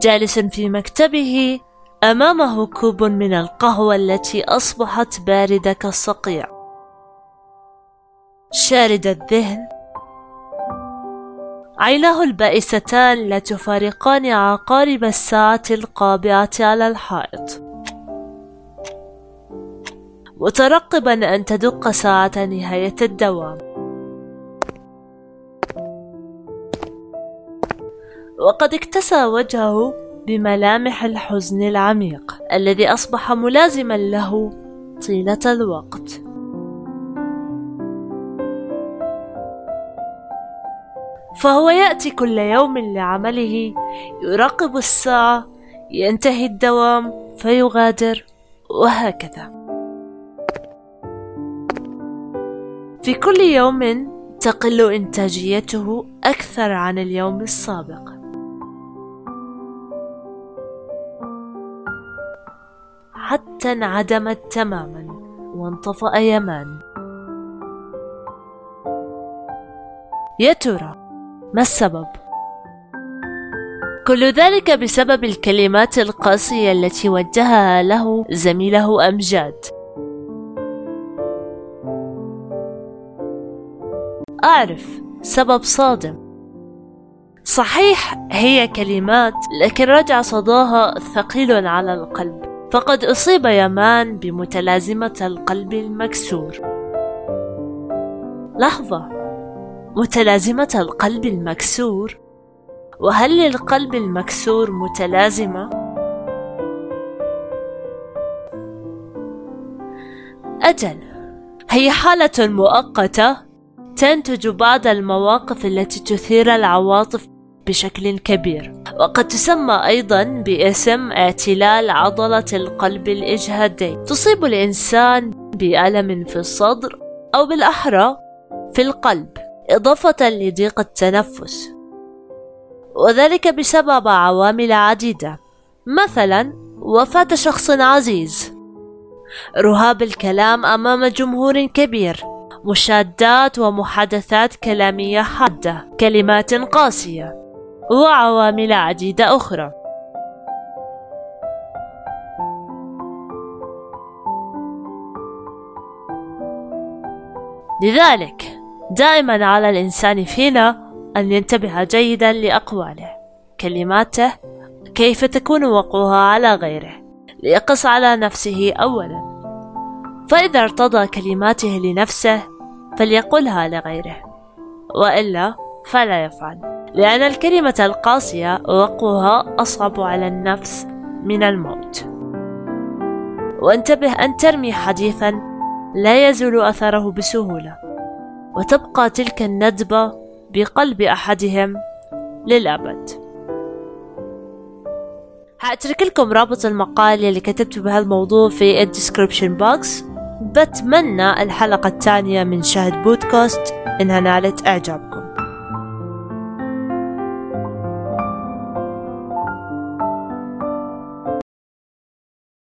جالس في مكتبه أمامه كوب من القهوة التي أصبحت باردة كالصقيع. شارد الذهن. عيناه البائستان لا تفارقان عقارب الساعة القابعة على الحائط. مترقبا أن تدق ساعة نهاية الدوام. وقد اكتسى وجهه بملامح الحزن العميق الذي أصبح ملازما له طيلة الوقت. فهو يأتي كل يوم لعمله يراقب الساعة ينتهي الدوام فيغادر وهكذا. في كل يوم تقل إنتاجيته أكثر عن اليوم السابق. حتى انعدمت تماما وانطفأ يمان. يا ترى ما السبب؟ كل ذلك بسبب الكلمات القاسية التي وجهها له زميله أمجاد. أعرف سبب صادم. صحيح هي كلمات لكن رجع صداها ثقيل على القلب. فقد أصيب يمان بمتلازمة القلب المكسور. لحظة. متلازمة القلب المكسور؟ وهل للقلب المكسور متلازمة؟ أجل. هي حالة مؤقتة تنتج بعض المواقف التي تثير العواطف بشكل كبير. وقد تسمى أيضا باسم اعتلال عضلة القلب الإجهادي. تصيب الإنسان بألم في الصدر أو بالأحرى في القلب إضافة لضيق التنفس. وذلك بسبب عوامل عديدة. مثلا وفاة شخص عزيز. رهاب الكلام أمام جمهور كبير. مشادات ومحادثات كلامية حادة. كلمات قاسية. وعوامل عديدة أخرى. لذلك دائما على الإنسان فينا أن ينتبه جيدا لأقواله كلماته كيف تكون وقوها على غيره ليقص على نفسه أولا. فإذا ارتضى كلماته لنفسه فليقلها لغيره وإلا فلا يفعل. لأن الكلمة القاسية وقوها أصعب على النفس من الموت. وانتبه أن ترمي حديثا لا يزول أثره بسهولة وتبقى تلك الندبة بقلب أحدهم للأبد. هأترك لكم رابط المقال اللي كتبت بهالموضوع في ال description box. بتمنى الحلقة الثانية من شهد بودكاست إنها نالت إعجابكم.